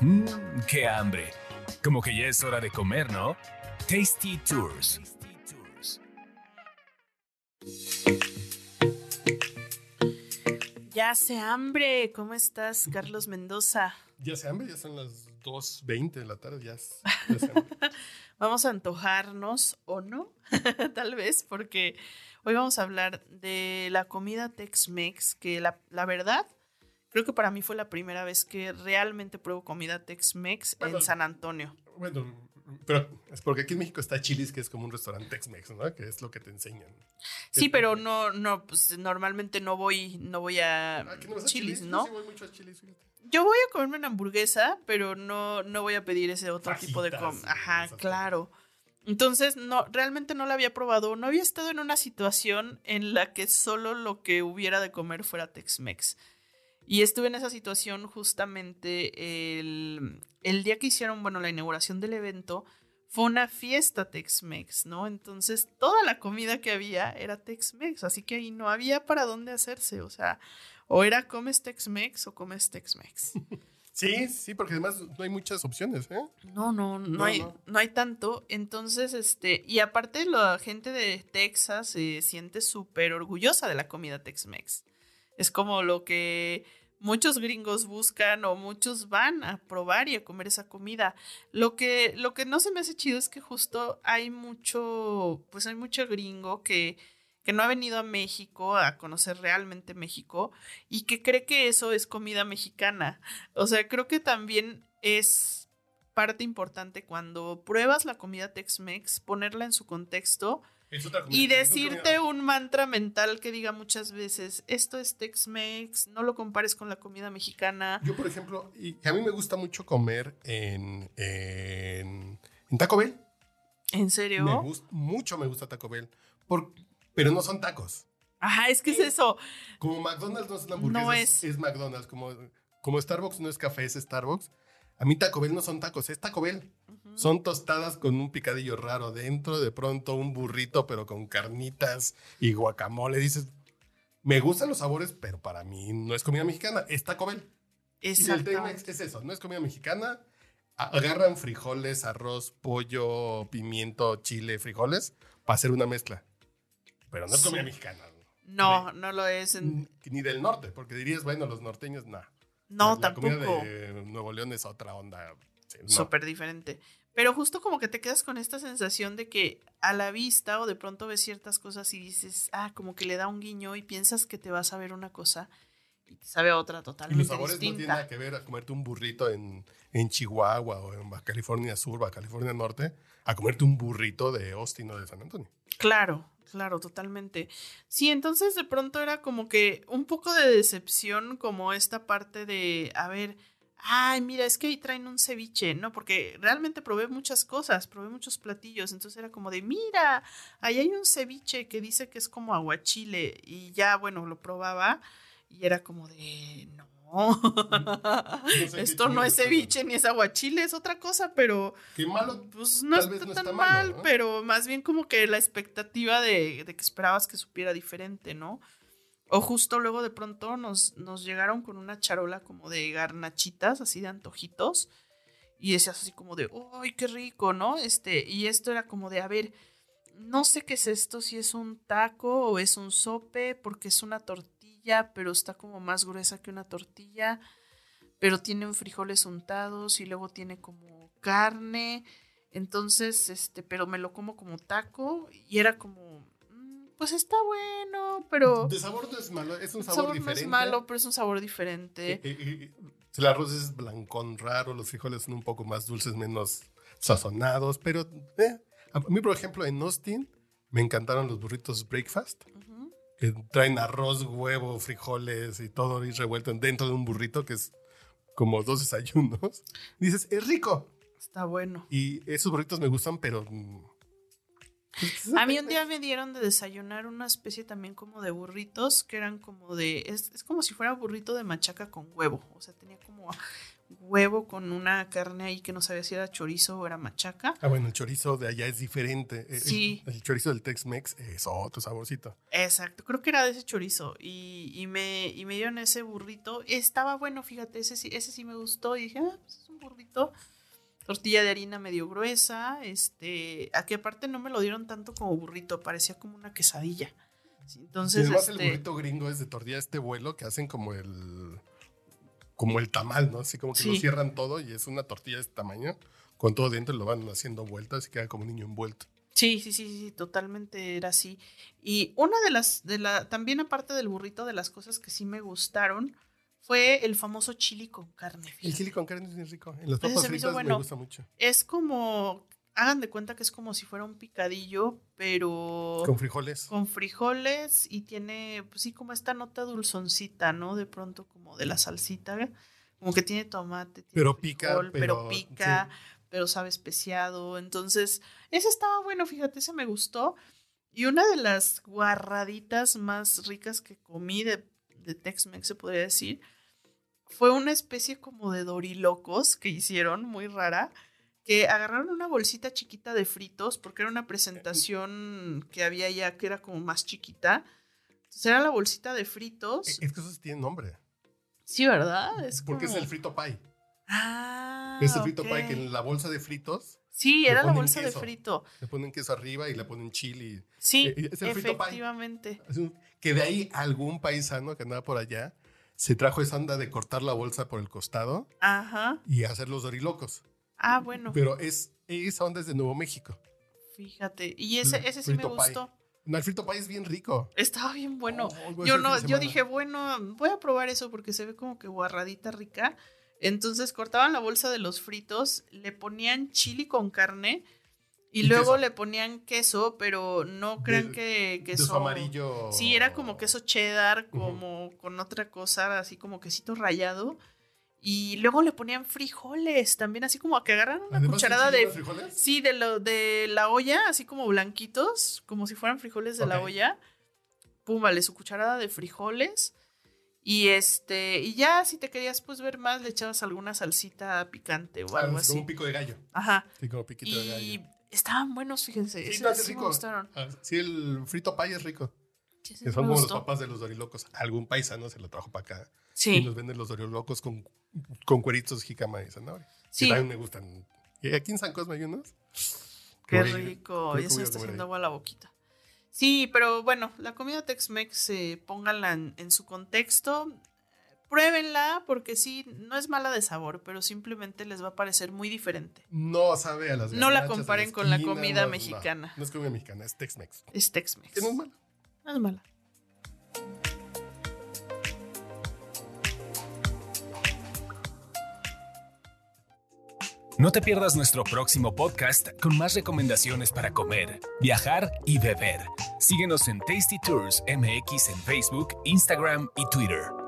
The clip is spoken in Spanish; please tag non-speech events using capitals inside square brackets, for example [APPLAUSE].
Mmm, qué hambre. Como que ya es hora de comer, ¿no? Tasty Tours. Ya hace hambre. ¿Cómo estás, Carlos Mendoza? Ya hace hambre, ya son las 2.20 de la tarde, ya, es, [LAUGHS] vamos a antojarnos o no, [LAUGHS] tal vez, porque hoy vamos a hablar de la comida Tex-Mex, que la, la, verdad, creo que para mí fue la primera vez que realmente pruebo comida Tex-Mex en San Antonio. Bueno, pero es porque aquí en México está Chili's, que es como un restaurante Tex-Mex, ¿no? Que es lo que te enseñan. Sí, pero no, no, pues normalmente no voy, no voy a ah, no Chili's, ¿no? Yo voy mucho a Chili's, Yo voy a comerme una hamburguesa, pero no, no voy a pedir ese otro tipo de comida. Ajá, claro. Entonces, no, realmente no la había probado. No había estado en una situación en la que solo lo que hubiera de comer fuera Tex-Mex. Y estuve en esa situación justamente el, el día que hicieron, bueno, la inauguración del evento, fue una fiesta Tex-Mex, ¿no? Entonces toda la comida que había era Tex-Mex, así que ahí no había para dónde hacerse, o sea, o era comes Tex-Mex o comes Tex-Mex. [LAUGHS] Sí, sí, porque además no hay muchas opciones, ¿eh? No, no, no, hay, no. hay tanto. Entonces, este, y aparte la gente de Texas se siente súper orgullosa de la comida Tex-Mex. Es como lo que muchos gringos buscan o muchos van a probar y a comer esa comida. Lo que, lo que no se me hace chido es que justo hay mucho, pues hay mucho gringo que, que no ha venido a México a conocer realmente México y que cree que eso es comida mexicana. O sea, creo que también es parte importante cuando pruebas la comida Tex-Mex, ponerla en su contexto y decirte un mantra mental que diga muchas veces, esto es Tex-Mex, no lo compares con la comida mexicana. Yo, por ejemplo, y a mí me gusta mucho comer en, en, Taco Bell. ¿En serio? Me gusta, mucho me gusta Taco Bell, por, pero no son tacos. Ajá, es que es eso. Como McDonald's no es una hamburguesa, no es. es McDonald's. Como, como Starbucks no es café, es Starbucks. A mí Taco Bell no son tacos, es Taco Bell. Son tostadas con un picadillo raro dentro, de pronto un burrito, pero con carnitas y guacamole. Dices, me gustan los sabores, pero para mí no es comida mexicana, es Taco Bell. Exacto. es eso, no es comida mexicana. Agarran frijoles, arroz, pollo, pimiento, chile, frijoles para hacer una mezcla. Pero no es comida mexicana. No, no lo es. Ni del norte, porque dirías, bueno, los norteños, no. No, tampoco. La comida de Nuevo León es otra onda. Súper diferente. Pero justo como que te quedas con esta sensación de que a la vista o de pronto ves ciertas cosas y dices, ah, como que le da un guiño y piensas que te vas a ver una cosa y te sabe a otra totalmente. Y los sabores no tienen nada que ver a comerte un burrito en, en Chihuahua o en California Sur, Baja California Norte, a comerte un burrito de Austin o de San Antonio. Claro, claro, totalmente. Sí, entonces de pronto era como que un poco de decepción, como esta parte de, a ver, ay, mira, es que ahí traen un ceviche, ¿no? Porque realmente probé muchas cosas, probé muchos platillos, entonces era como de, mira, ahí hay un ceviche que dice que es como aguachile y ya, bueno, lo probaba y era como de, no. [LAUGHS] Esto no es ceviche ni es aguachile, es otra cosa, pero. Qué malo. Pues no, está, tan mal, pero más bien como que la expectativa de, de que esperabas que supiera diferente, ¿no? O justo luego de pronto nos, nos llegaron con una charola como de garnachitas, así de antojitos. Y decías así como de, ¡ay, qué rico! ¿No? Este, y esto era como de, a ver, no sé qué es esto, si es un taco o es un sope, porque es una tortilla, pero está como más gruesa que una tortilla, pero tiene frijoles untados y luego tiene como carne. Entonces, este, pero me lo como como taco y era como, pues está bueno, pero... De sabor no es malo, es un sabor, diferente. No es malo, pero es un sabor diferente. Eh, eh, eh, el arroz es blancón raro, los frijoles son un poco más dulces, menos sazonados, pero a mí, por ejemplo, en Austin me encantaron los burritos breakfast, que traen arroz, huevo, frijoles y todo ahí revuelto dentro de un burrito que es como dos desayunos. [LAUGHS] dices, es rico. Está bueno. Y esos burritos me gustan, pero mm, a mí un [LAUGHS] día me dieron de desayunar una especie también como de burritos, que eran como de, es, como si fuera burrito de machaca con huevo, o sea, tenía como huevo con una carne ahí que no sabía si era chorizo o era machaca. Ah, bueno, el chorizo de allá es diferente. El- Sí. El, chorizo del Tex-Mex es otro saborcito. Exacto, creo que era de ese chorizo. Y, y me, y me dieron ese burrito. Estaba bueno, fíjate, ese sí, ese sí me gustó. Y dije, ah, pues es un burrito. Tortilla de harina medio gruesa. Este, aquí aparte no me lo dieron tanto como burrito, parecía como una quesadilla. Sí, Y Entonces, además el este, burrito gringo es de tortilla este vuelo que hacen como el como el tamal, ¿no? Así como que lo cierran todo y es una tortilla de este tamaño con todo dentro y lo van haciendo vueltas y queda como un niño envuelto. Sí, sí, sí, sí, totalmente era así. Y una de las, de la, también aparte del burrito, de las cosas que sí me gustaron, fue el famoso chili con carne. El chili con carne es bien rico. En las papas fritas me gusta mucho. Es como, hagan de cuenta que es como si fuera un picadillo, pero Con frijoles. con frijoles y tiene, pues sí, como esta nota dulzoncita, ¿no? De pronto como de la salsita, como que tiene tomate. tiene Pero pica, pero pica, pero sabe especiado. Entonces, ese estaba bueno, fíjate, ese me gustó. Y una de las guarraditas más ricas que comí de, de Tex-Mex, se podría decir, fue una especie como de dorilocos que hicieron, muy rara, que agarraron una bolsita chiquita de fritos, porque era una presentación que había ya que era como más chiquita. Entonces era la bolsita de fritos. Eh, Es que eso sí tiene nombre. Sí, ¿verdad? Es porque es el frito pie. Ah, es el frito pie que en la bolsa de fritos Sí, era la bolsa de frito. le ponen queso arriba y le ponen chili. Sí, Eh, es el frito pie. efectivamente. Es un- Que de ahí algún paisano que andaba por allá se trajo esa onda de cortar la bolsa por el costado Ajá. y hacer los dorilocos. Ah, bueno, Pero es, esa onda es de Nuevo México. fíjate. Y ese, el ese sí me pie. gustó. No, el frito pie es bien rico. Estaba bien bueno. Oh, yo no, yo dije, bueno, voy a probar eso porque se ve como que guarradita rica. Entonces cortaban la bolsa de los fritos, le ponían chili con carne y, Y luego queso. le ponían queso, pero no crean De- que queso amarillo. Sí, era como queso cheddar, como con otra cosa, así como quesito rallado. Y luego le ponían frijoles, también así como a que agarran una Además, cucharada ¿el chile de... frijoles? Sí, de, lo, de la olla, así como blanquitos, como si fueran frijoles de la olla. Pum, vale, su cucharada de frijoles. Y este, y ya si te querías pues ver más, le echabas alguna salsita picante o Ah, algo como así. un pico de gallo. Ajá. Sí, como piquito de Y gallo. estaban buenos, fíjense. Sí, no, sí me rico. gustaron. Ah, Sí, el frito pie es rico. Que son como los papás de los dorilocos. Algún paisano se lo trajo para acá. Y Sí, nos venden los dorilocos con, con cueritos, jícama y zanahoria. sí. Que también me gustan. Y aquí en San Cosme hay unos. Qué rico, ya se me está haciendo agua la boquita. Sí, pero bueno, la comida Tex-Mex, eh, pónganla en, en su contexto. Pruébenla porque sí, no es mala de sabor, pero simplemente les va a parecer muy diferente. No sabe a las No la comparen con la comida no, mexicana. No, es comida mexicana, es Tex-Mex. Es Tex-Mex. No es. No. No te pierdas nuestro próximo podcast con más recomendaciones para comer, viajar y beber. Síguenos en Tasty Tours MX en Facebook, Instagram y Twitter.